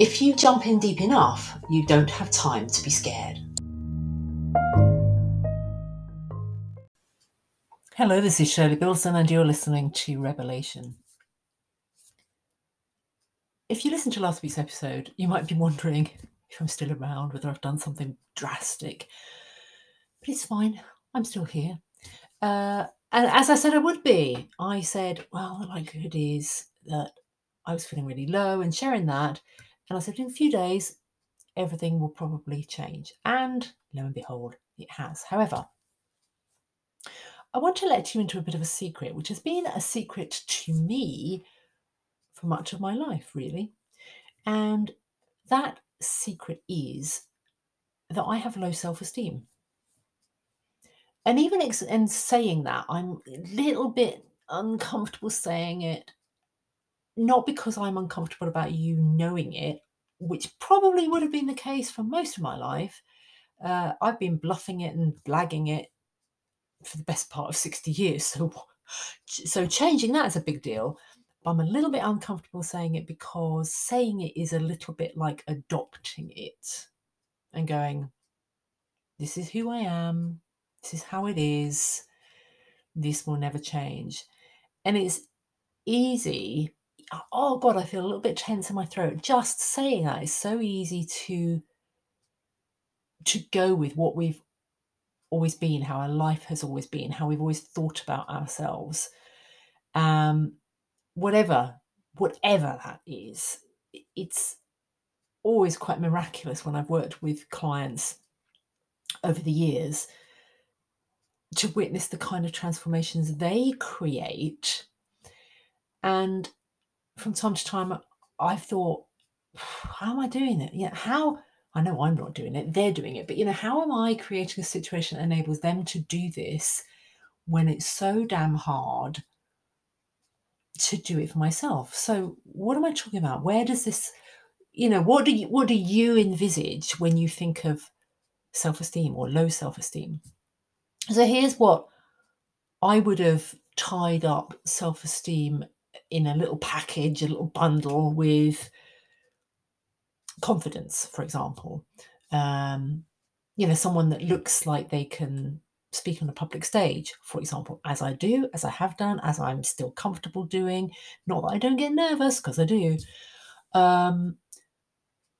if you jump in deep enough, you don't have time to be scared. Hello, this is Shirley Bilson, and you're listening to Revelation. If you listened to last week's episode, you might be wondering if I'm still around, whether I've done something drastic. But it's fine, I'm still here. Uh, and as I said I would be, I said, well, the likelihood is that I was feeling really low and sharing that and I said, in a few days, everything will probably change. And lo and behold, it has. However, I want to let you into a bit of a secret, which has been a secret to me for much of my life, really. And that secret is that I have low self esteem. And even in saying that, I'm a little bit uncomfortable saying it not because I'm uncomfortable about you knowing it, which probably would have been the case for most of my life. Uh, I've been bluffing it and blagging it for the best part of 60 years. So, so changing that is a big deal. But I'm a little bit uncomfortable saying it because saying it is a little bit like adopting it and going, this is who I am, this is how it is, this will never change. And it's easy oh god i feel a little bit tense in my throat. Just saying that is so easy to to go with what we've always been how our life has always been how we've always thought about ourselves. Um whatever whatever that is it's always quite miraculous when i've worked with clients over the years to witness the kind of transformations they create. And from time to time, I've thought, how am I doing it? Yeah, how I know I'm not doing it, they're doing it, but you know, how am I creating a situation that enables them to do this when it's so damn hard to do it for myself? So, what am I talking about? Where does this, you know, what do you what do you envisage when you think of self-esteem or low self-esteem? So here's what I would have tied up self-esteem in a little package, a little bundle with confidence, for example. Um, you know, someone that looks like they can speak on a public stage, for example, as I do, as I have done, as I'm still comfortable doing. Not that I don't get nervous, because I do. Um,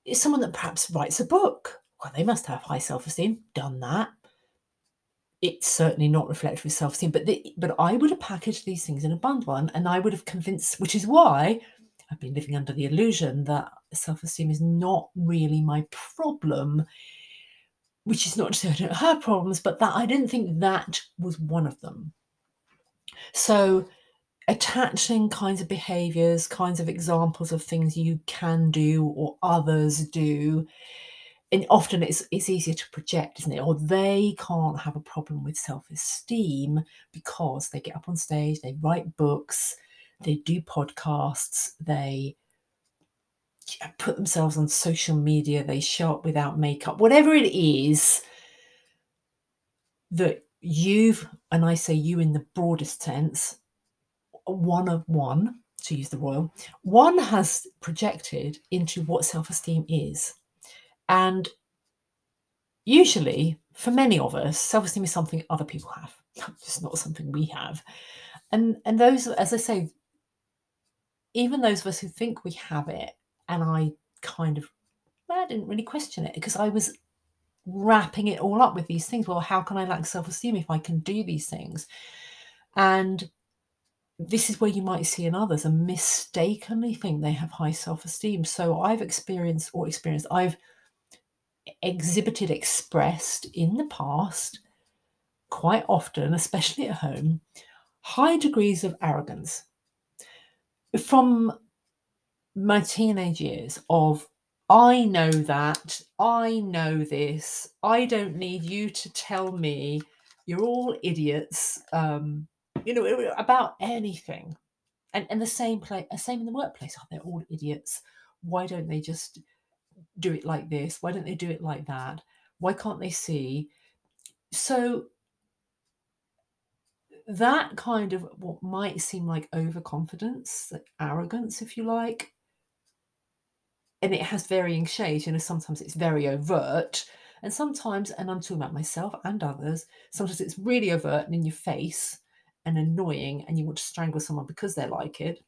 is someone that perhaps writes a book. Well, they must have high self esteem, done that it's certainly not reflective of self-esteem but the, but i would have packaged these things in a bundle one, and i would have convinced which is why i've been living under the illusion that self-esteem is not really my problem which is not to have problems but that i didn't think that was one of them. So attaching kinds of behaviors kinds of examples of things you can do or others do and often it's it's easier to project, isn't it? Or they can't have a problem with self-esteem because they get up on stage, they write books, they do podcasts, they put themselves on social media, they show up without makeup, whatever it is that you've, and I say you in the broadest sense, one of one, to use the royal, one has projected into what self esteem is. And usually, for many of us, self esteem is something other people have. It's not something we have. And and those, as I say, even those of us who think we have it, and I kind of, I didn't really question it because I was wrapping it all up with these things. Well, how can I lack self esteem if I can do these things? And this is where you might see in others and mistakenly think they have high self esteem. So I've experienced or experienced, I've exhibited, expressed in the past, quite often, especially at home, high degrees of arrogance. From my teenage years, of I know that. I know this. I don't need you to tell me you're all idiots. Um, you know, about anything. And and the same play, same in the workplace. Oh, they all idiots? Why don't they just do it like this? Why don't they do it like that? Why can't they see? So that kind of what might seem like overconfidence, like arrogance, if you like, and it has varying shades. You know, sometimes it's very overt, and sometimes, and I'm talking about myself and others, sometimes it's really overt and in your face and annoying, and you want to strangle someone because they're like it.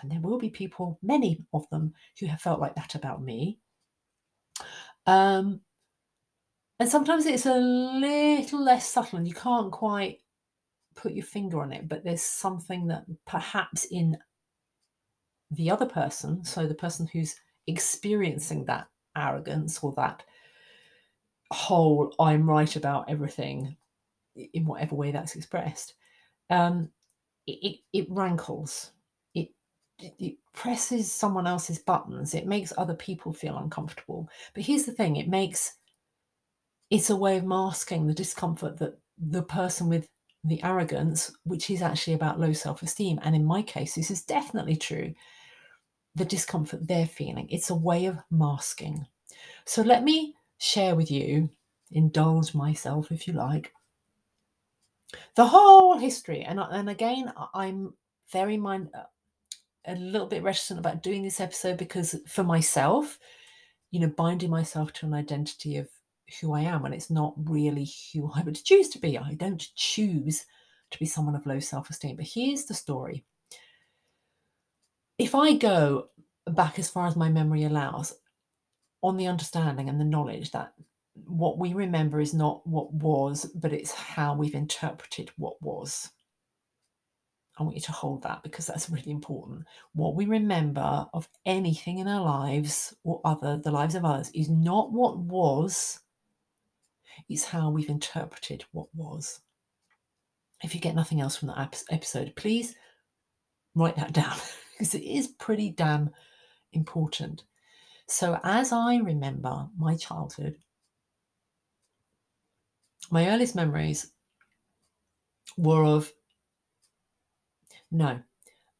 And there will be people, many of them, who have felt like that about me. Um, and sometimes it's a little less subtle and you can't quite put your finger on it, but there's something that perhaps in the other person, so the person who's experiencing that arrogance or that whole I'm right about everything in whatever way that's expressed, um, it, it, it rankles. It, presses someone else's buttons. It makes other people feel uncomfortable. But here's the thing it makes it's a way of masking the discomfort that the person with the arrogance, which is actually about low self esteem, and in my case, this is definitely true, the discomfort they're feeling. It's a way of masking. So let me share with you, indulge myself if you like, the whole history. And, and again, I'm very mind a little bit reticent about doing this episode because for myself, you know, binding myself to an identity of who I am when it's not really who I would choose to be. I don't choose to be someone of low self esteem. But here's the story. If I go back as far as my memory allows, on the understanding and the knowledge that what we remember is not what was, but it's how we've interpreted what was. I want you to hold that because that's really important. What we remember of anything in our lives or other the lives of others is not what was, it's how we've interpreted what was. If you get nothing else from that episode, please write that down because it is pretty damn important. So, as I remember my childhood, my earliest memories were of no.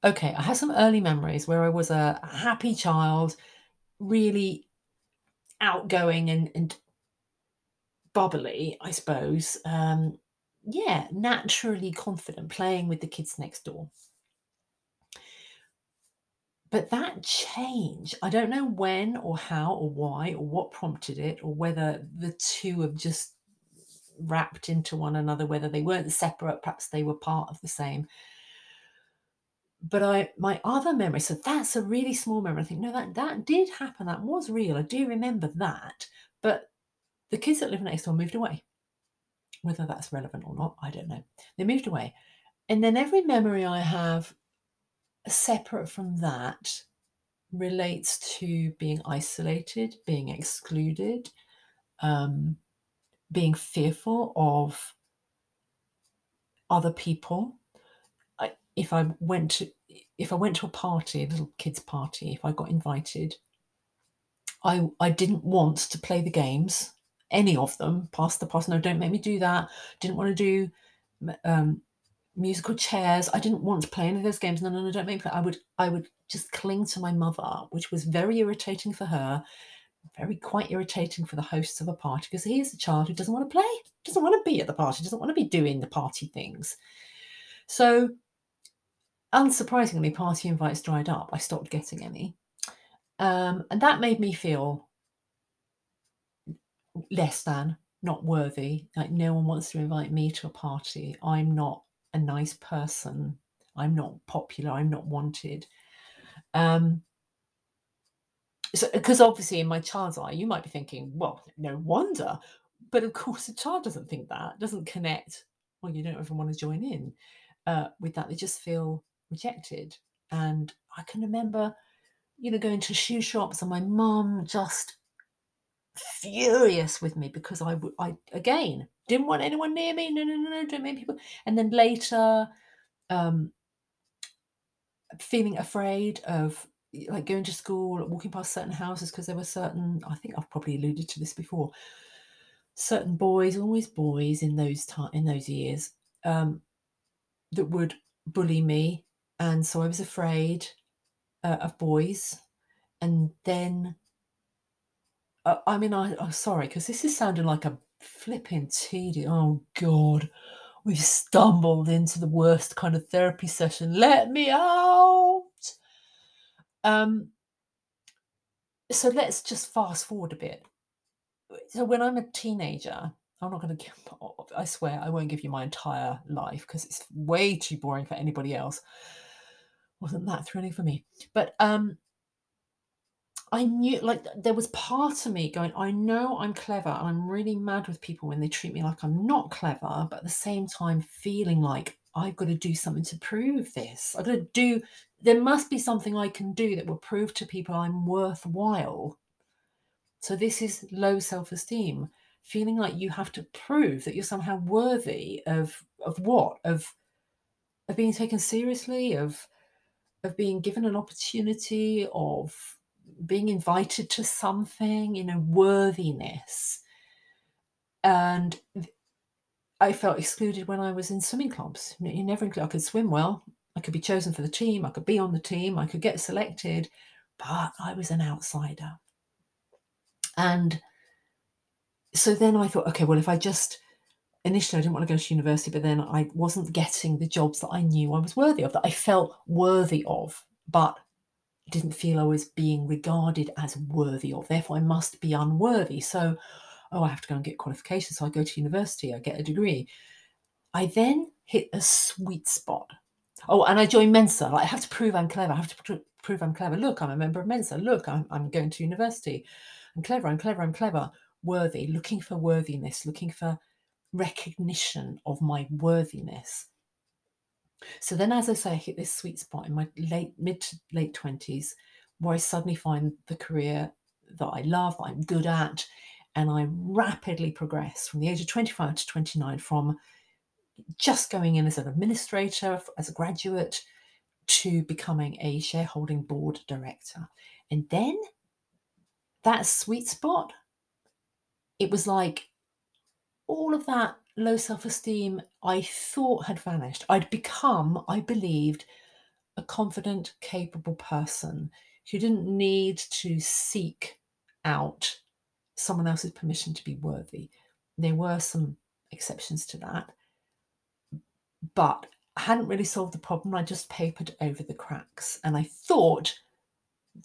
Okay, I have some early memories where I was a happy child, really outgoing and, and bubbly, I suppose. Um, yeah, naturally confident, playing with the kids next door. But that change, I don't know when or how or why or what prompted it, or whether the two have just wrapped into one another, whether they weren't separate, perhaps they were part of the same. But I, my other memory, so that's a really small memory. I think, no, that that did happen. That was real. I do remember that. But the kids that live next door moved away. Whether that's relevant or not, I don't know. They moved away. And then every memory I have separate from that relates to being isolated, being excluded, um, being fearful of other people. If I went to if I went to a party, a little kids' party, if I got invited, I I didn't want to play the games any of them, Pass the parcel, No, don't make me do that. Didn't want to do um, musical chairs. I didn't want to play any of those games. No, no, no, don't make me. I would, I would just cling to my mother, which was very irritating for her, very quite irritating for the hosts of a party because here's a child who doesn't want to play, doesn't want to be at the party, doesn't want to be doing the party things. So, unsurprisingly, party invites dried up. I stopped getting any. Um, and that made me feel less than, not worthy. Like no one wants to invite me to a party. I'm not a nice person. I'm not popular. I'm not wanted. Um, so, because obviously, in my child's eye, you might be thinking, well, no wonder. But of course, a child doesn't think that, doesn't connect. Well, you don't even want to join in uh, with that. They just feel rejected. And I can remember, you know, going to shoe shops and my mum just furious with me because I I again didn't want anyone near me. No, no, no, no, don't make people. And then later, um, feeling afraid of like going to school, walking past certain houses because there were certain. I think I've probably alluded to this before. Certain boys, always boys in those time in those years, um, that would bully me, and so I was afraid uh, of boys. And then, uh, I mean, I, I'm sorry because this is sounding like a flipping tedious. Oh God, we've stumbled into the worst kind of therapy session. Let me out. Um, so let's just fast forward a bit. So when I'm a teenager, I'm not going to give, I swear, I won't give you my entire life because it's way too boring for anybody else. Wasn't that thrilling for me? But um, I knew, like, there was part of me going, I know I'm clever and I'm really mad with people when they treat me like I'm not clever, but at the same time, feeling like I've got to do something to prove this. I've got to do, there must be something I can do that will prove to people I'm worthwhile. So this is low self-esteem, feeling like you have to prove that you're somehow worthy of of what? Of of being taken seriously, of of being given an opportunity, of being invited to something, you know, worthiness. And I felt excluded when I was in swimming clubs. You never I could swim well, I could be chosen for the team, I could be on the team, I could get selected, but I was an outsider. And so then I thought, okay, well, if I just initially I didn't want to go to university, but then I wasn't getting the jobs that I knew I was worthy of, that I felt worthy of, but didn't feel I was being regarded as worthy of. Therefore, I must be unworthy. So, oh, I have to go and get qualifications. So I go to university, I get a degree. I then hit a sweet spot. Oh, and I joined Mensa. Like, I have to prove I'm clever. I have to pr- prove I'm clever. Look, I'm a member of Mensa. Look, I'm, I'm going to university. I'm clever. I'm clever. I'm clever. Worthy. Looking for worthiness. Looking for recognition of my worthiness. So then, as I say, I hit this sweet spot in my late, mid to late 20s where I suddenly find the career that I love, that I'm good at, and I rapidly progress from the age of 25 to 29 from just going in as an administrator, as a graduate, to becoming a shareholding board director. And then that sweet spot, it was like all of that low self esteem I thought had vanished. I'd become, I believed, a confident, capable person who didn't need to seek out someone else's permission to be worthy. There were some exceptions to that, but I hadn't really solved the problem. I just papered over the cracks and I thought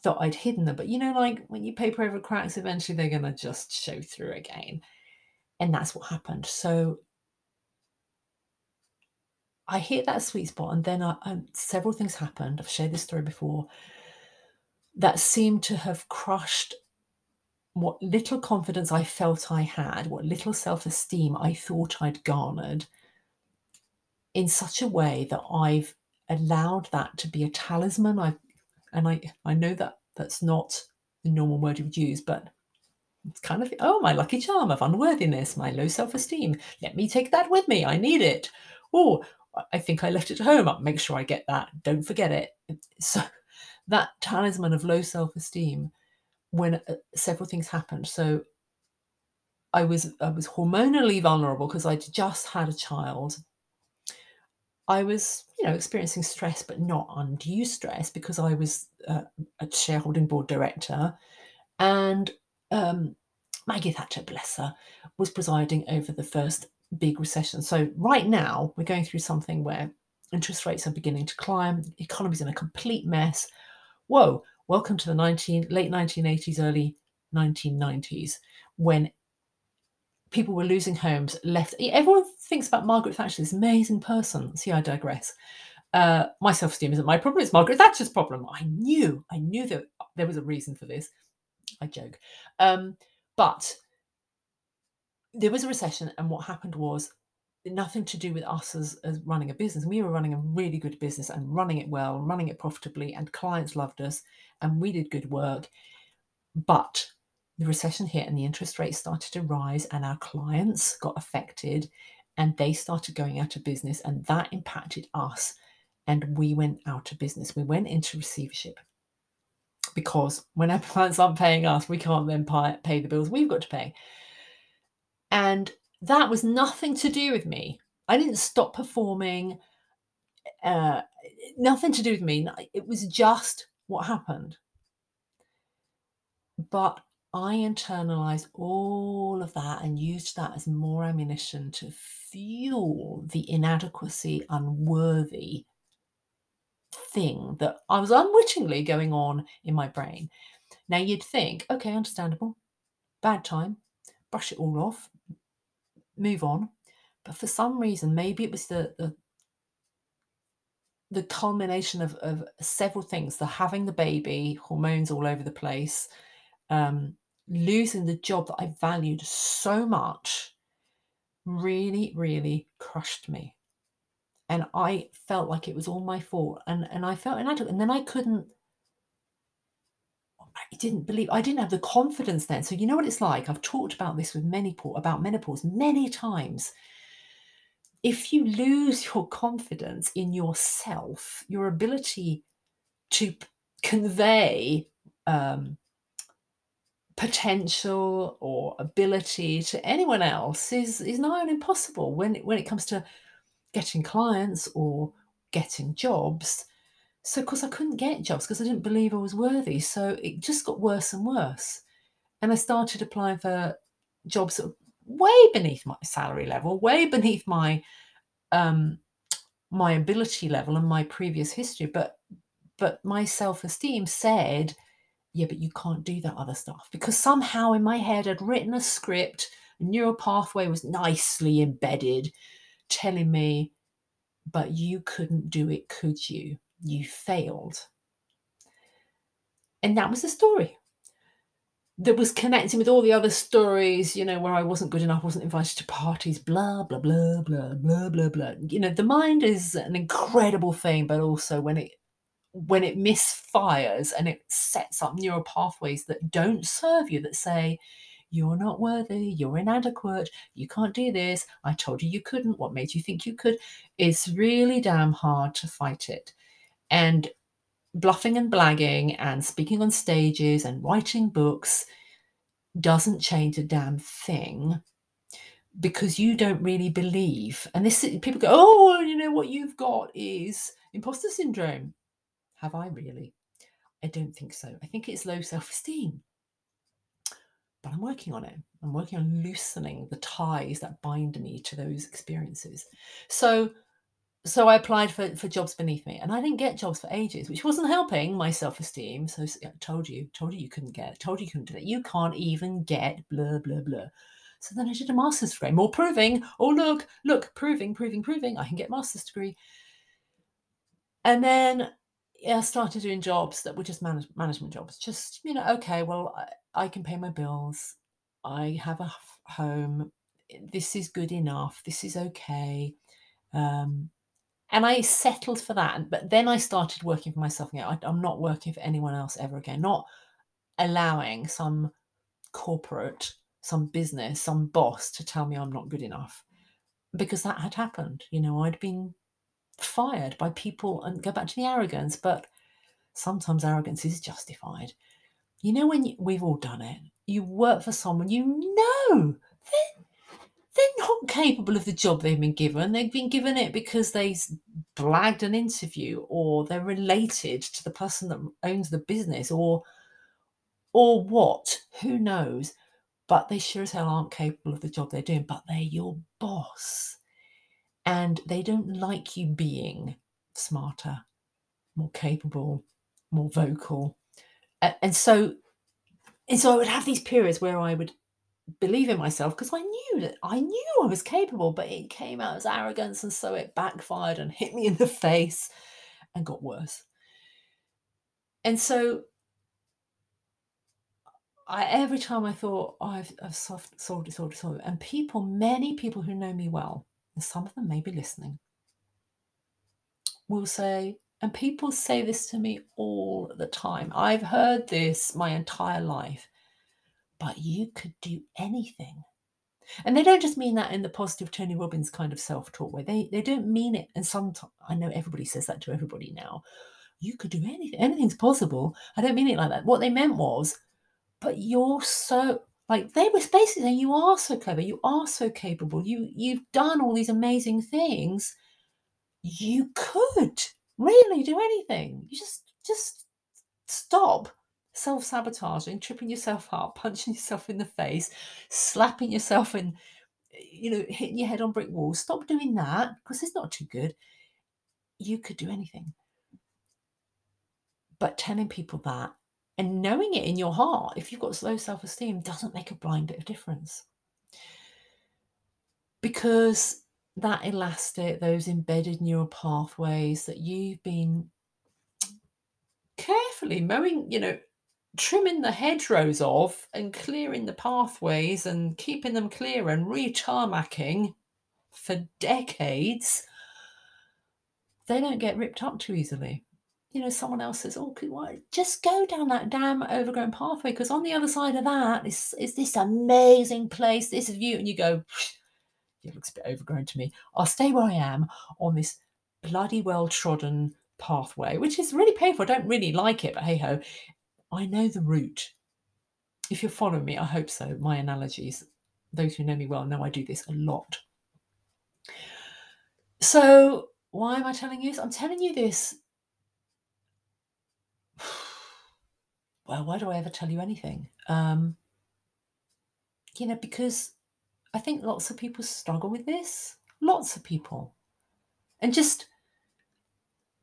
that I'd hidden them. But you know, like when you paper over cracks, eventually they're going to just show through again. And that's what happened. So I hit that sweet spot, and then I, several things happened. I've shared this story before that seemed to have crushed what little confidence I felt I had, what little self esteem I thought I'd garnered, in such a way that I've allowed that to be a talisman. I and I I know that that's not the normal word you would use, but it's kind of, oh, my lucky charm of unworthiness, my low self esteem. Let me take that with me. I need it. Oh, I think I left it at home. I'll make sure I get that. Don't forget it. So that talisman of low self esteem, when uh, several things happened. So I was I was hormonally vulnerable because I'd just had a child. I was, you know, experiencing stress, but not undue stress because I was uh, a shareholding board director, and um, Maggie Thatcher, bless her, was presiding over the first big recession. So right now we're going through something where interest rates are beginning to climb, the economy's in a complete mess. Whoa, welcome to the 19, late 1980s, early 1990s, when people were losing homes left. Everyone thinks about Margaret Thatcher, this amazing person. See, I digress. Uh, my self-esteem isn't my problem; it's Margaret Thatcher's problem. I knew, I knew that there was a reason for this. I joke. Um, but there was a recession, and what happened was nothing to do with us as, as running a business. We were running a really good business and running it well, running it profitably, and clients loved us, and we did good work. But the recession hit, and the interest rates started to rise, and our clients got affected, and they started going out of business, and that impacted us, and we went out of business. We went into receivership. Because when our clients aren't paying us, we can't then pay, pay the bills we've got to pay. And that was nothing to do with me. I didn't stop performing. Uh, nothing to do with me. It was just what happened. But I internalized all of that and used that as more ammunition to fuel the inadequacy, unworthy thing that I was unwittingly going on in my brain. Now you'd think, okay, understandable, bad time, brush it all off, move on. But for some reason, maybe it was the the, the culmination of, of several things: the having the baby, hormones all over the place, um, losing the job that I valued so much, really, really crushed me and I felt like it was all my fault, and and I felt inadequate, and then I couldn't. I didn't believe I didn't have the confidence then. So you know what it's like. I've talked about this with many about menopause many times. If you lose your confidence in yourself, your ability to convey um, potential or ability to anyone else is is on impossible when when it comes to getting clients or getting jobs. So, of course, I couldn't get jobs because I didn't believe I was worthy. So it just got worse and worse. And I started applying for jobs that were way beneath my salary level, way beneath my um, my ability level and my previous history. But but my self esteem said, yeah, but you can't do that other stuff because somehow in my head I'd written a script, a neural pathway was nicely embedded telling me, but you couldn't do it, could you? You failed. And that was the story that was connecting with all the other stories, you know, where I wasn't good enough, wasn't invited to parties, blah, blah, blah, blah, blah, blah, blah. You know, the mind is an incredible thing, but also when it when it misfires and it sets up neural pathways that don't serve you, that say, you're not worthy, you're inadequate, you can't do this, I told you you couldn't, what made you think you could? It's really damn hard to fight it. And bluffing and blagging and speaking on stages and writing books doesn't change a damn thing because you don't really believe. And this people go, oh, you know what you've got is imposter syndrome. Have I really? I don't think so. I think it's low self esteem but I'm working on it. I'm working on loosening the ties that bind me to those experiences. So so I applied for, for jobs beneath me and I didn't get jobs for ages, which wasn't helping my self-esteem. So I told you, told you you couldn't get, told you you couldn't do that. You can't even get blah, blah, blah. So then I did a master's degree, more proving, oh look, look, proving, proving, proving, I can get master's degree. And then yeah, I started doing jobs that were just manage- management jobs. Just, you know, okay, well, I, can pay my bills. I have a home. This is good enough. This is okay. Um, and I settled for that. But then I started working for myself again. I, I'm not working for anyone else ever again. Not allowing some corporate, some business, some boss to tell me I'm not good enough because that had happened. You know, I'd been fired by people and go back to the arrogance, but sometimes arrogance is justified. You know, when you, we've all done it, you work for someone you know they're, they're not capable of the job they've been given. They've been given it because they blagged an interview or they're related to the person that owns the business or or what, who knows? But they sure as hell aren't capable of the job they're doing, but they're your boss and they don't like you being smarter, more capable, more vocal. And so, and so I would have these periods where I would believe in myself because I knew that I knew I was capable, but it came out as arrogance, and so it backfired and hit me in the face and got worse. And so I, every time I thought, oh, I've, I've solved, solved it, solved it, solved it, and people, many people who know me well, and some of them may be listening, will say, and people say this to me all the time. I've heard this my entire life, but you could do anything. And they don't just mean that in the positive Tony Robbins kind of self talk way. They they don't mean it. And sometimes I know everybody says that to everybody now. you could do anything. Anything's possible. I don't mean it like that. What they meant was, but you're so like they were basically saying you are so clever, you are so capable, you you've done all these amazing things. You could really do anything. You just just stop self-sabotaging, tripping yourself up, punching yourself in the face, slapping yourself in, you know, hitting your head on brick walls. Stop doing that because it's not too good. You could do anything. But telling people that and knowing it in your heart, if you've got low self esteem, doesn't make a blind bit of difference. Because that elastic, those embedded neural pathways that you've been carefully mowing, you know, trimming the hedgerows off and clearing the pathways and keeping them clear and re-tarmacking for decades, they don't get ripped up too easily. You know, someone else says, "Oh, just go down that damn overgrown pathway because on the other side of that is is this amazing place, this view," and you go, "It looks a bit overgrown to me. I'll stay where I am on this bloody well trodden." pathway, which is really painful. I don't really like it, but hey ho, I know the route. If you're following me, I hope so. My analogies, those who know me well know I do this a lot. So, why am I telling you this? I'm telling you this. Well, why do I ever tell you anything? Um, you know, because I think lots of people struggle with this. Lots of people. And just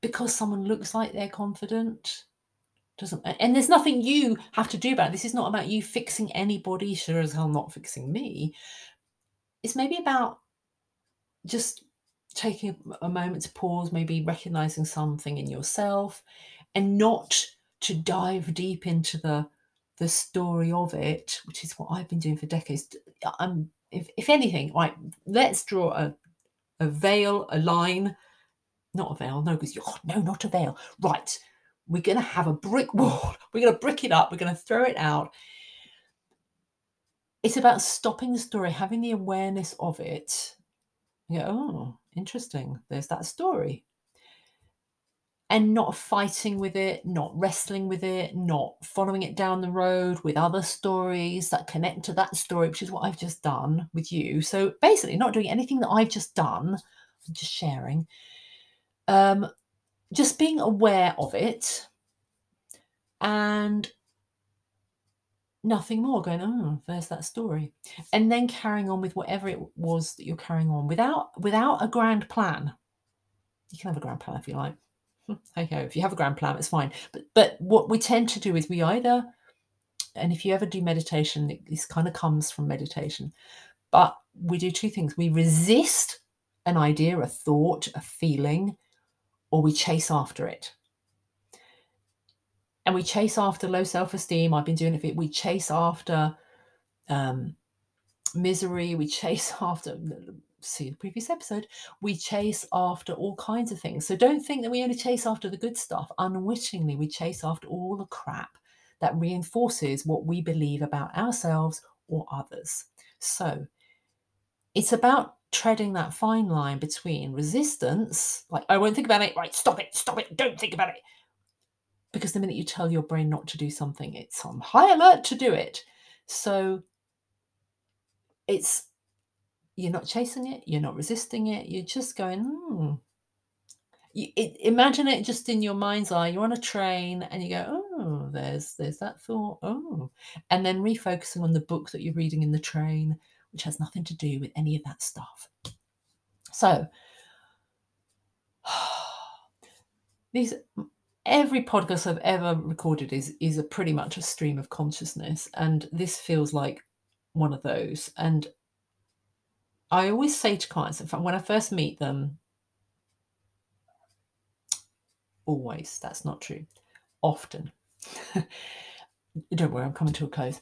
because someone looks like they're confident doesn't and there's nothing you have to do about it. this is not about you fixing anybody sure as hell not fixing me it's maybe about just taking a moment to pause maybe recognizing something in yourself and not to dive deep into the the story of it which is what i've been doing for decades i'm if, if anything right let's draw a a veil a line not a veil no because oh, no not a veil right we're going to have a brick wall. We're going to brick it up. We're going to throw it out. It's about stopping the story, having the awareness of it. Go, oh, interesting. There's that story. And not fighting with it, not wrestling with it, not following it down the road with other stories that connect to that story, which is what I've just done with you. So basically, not doing anything that I've just done, I'm just sharing. Um, just being aware of it and nothing more going oh there's that story and then carrying on with whatever it was that you're carrying on without without a grand plan you can have a grand plan if you like okay if you have a grand plan it's fine but but what we tend to do is we either and if you ever do meditation this kind of comes from meditation but we do two things we resist an idea a thought a feeling or we chase after it. And we chase after low self esteem. I've been doing it. We chase after um, misery. We chase after, see the previous episode, we chase after all kinds of things. So don't think that we only chase after the good stuff. Unwittingly, we chase after all the crap that reinforces what we believe about ourselves or others. So it's about treading that fine line between resistance, like, I won't think about it, right, stop it, stop it, don't think about it. Because the minute you tell your brain not to do something, it's on high alert to do it. So it's, you're not chasing it, you're not resisting it, you're just going, hmm. You, it, imagine it just in your mind's eye. You're on a train and you go, oh, there's there's that thought, oh, and then refocusing on the book that you're reading in the train, which has nothing to do with any of that stuff. So, these every podcast I've ever recorded is is a pretty much a stream of consciousness, and this feels like one of those. And I always say to clients, in fact, when I first meet them, always that's not true, often. Don't worry, I'm coming to a close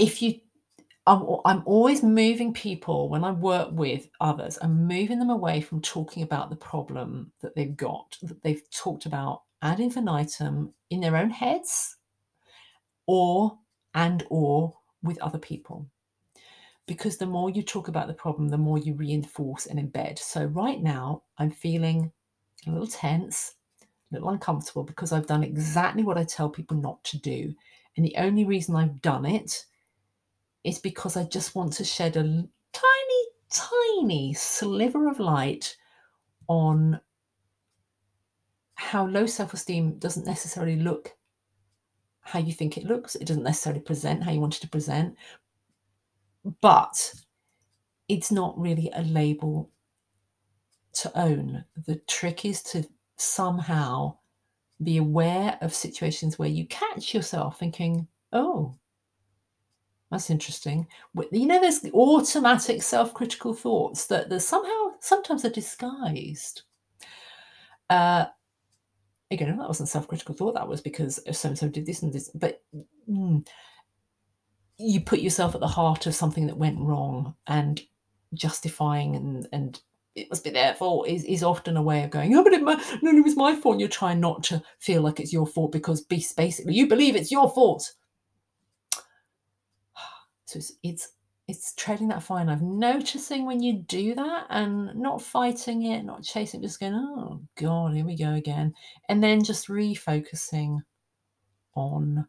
if you I'm, I'm always moving people when I work with others, I'm moving them away from talking about the problem that they've got, that they've talked about ad infinitum in their own heads or and or with other people. Because the more you talk about the problem, the more you reinforce and embed. So right now, I'm feeling a little tense, a little uncomfortable because I've done exactly what I tell people not to do. And the only reason I've done it is because I just want to shed a tiny, tiny sliver of light on how low self esteem doesn't necessarily look how you think it looks. It doesn't necessarily present how you want it to present. But it's not really a label to own. The trick is to somehow be aware of situations where you catch yourself thinking, oh, that's interesting. You know, there's automatic self critical thoughts that somehow, sometimes are disguised. Uh, again, that wasn't self critical thought, that was because so and so did this and this. But mm, you put yourself at the heart of something that went wrong and justifying and, and it must be their fault is, is often a way of going, oh, but it, no, it was my fault. And you're trying not to feel like it's your fault because basically you believe it's your fault. So it's, it's it's treading that fine of noticing when you do that and not fighting it, not chasing, just going, oh God, here we go again. And then just refocusing on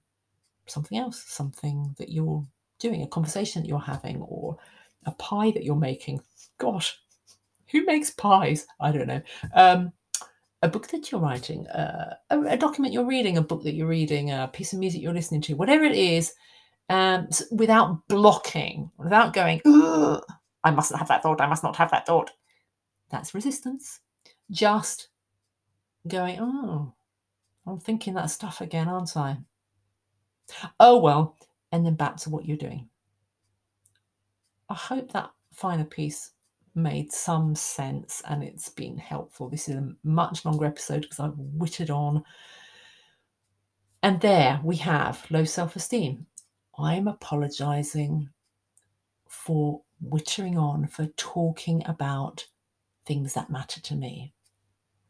something else, something that you're doing, a conversation that you're having, or a pie that you're making. Gosh, who makes pies? I don't know. Um, a book that you're writing, uh, a, a, document you're reading, a book that you're reading, a piece of music you're listening to, whatever it is, um, without blocking, without going, I mustn't have that thought, I must not have that thought. That's resistance. Just going, oh, I'm thinking that stuff again, aren't I? Oh, well, and then back to what you're doing. I hope that final piece made some sense and it's been helpful. This is a much longer episode because I've wittered on. And there we have low self esteem. I'm apologizing for wittering on, for talking about things that matter to me.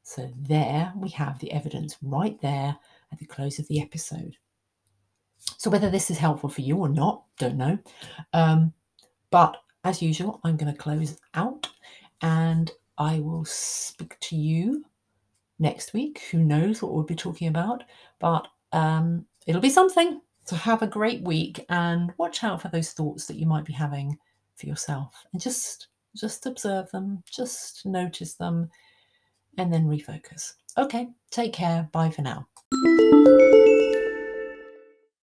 So there we have the evidence right there at the close of the episode. So whether this is helpful for you or not, don't know. Um, but as usual, I'm going to close out and I will speak to you next week. Who knows what we'll be talking about, but um, it'll be something. So have a great week and watch out for those thoughts that you might be having for yourself and just just observe them, just notice them and then refocus. Okay, take care. Bye for now.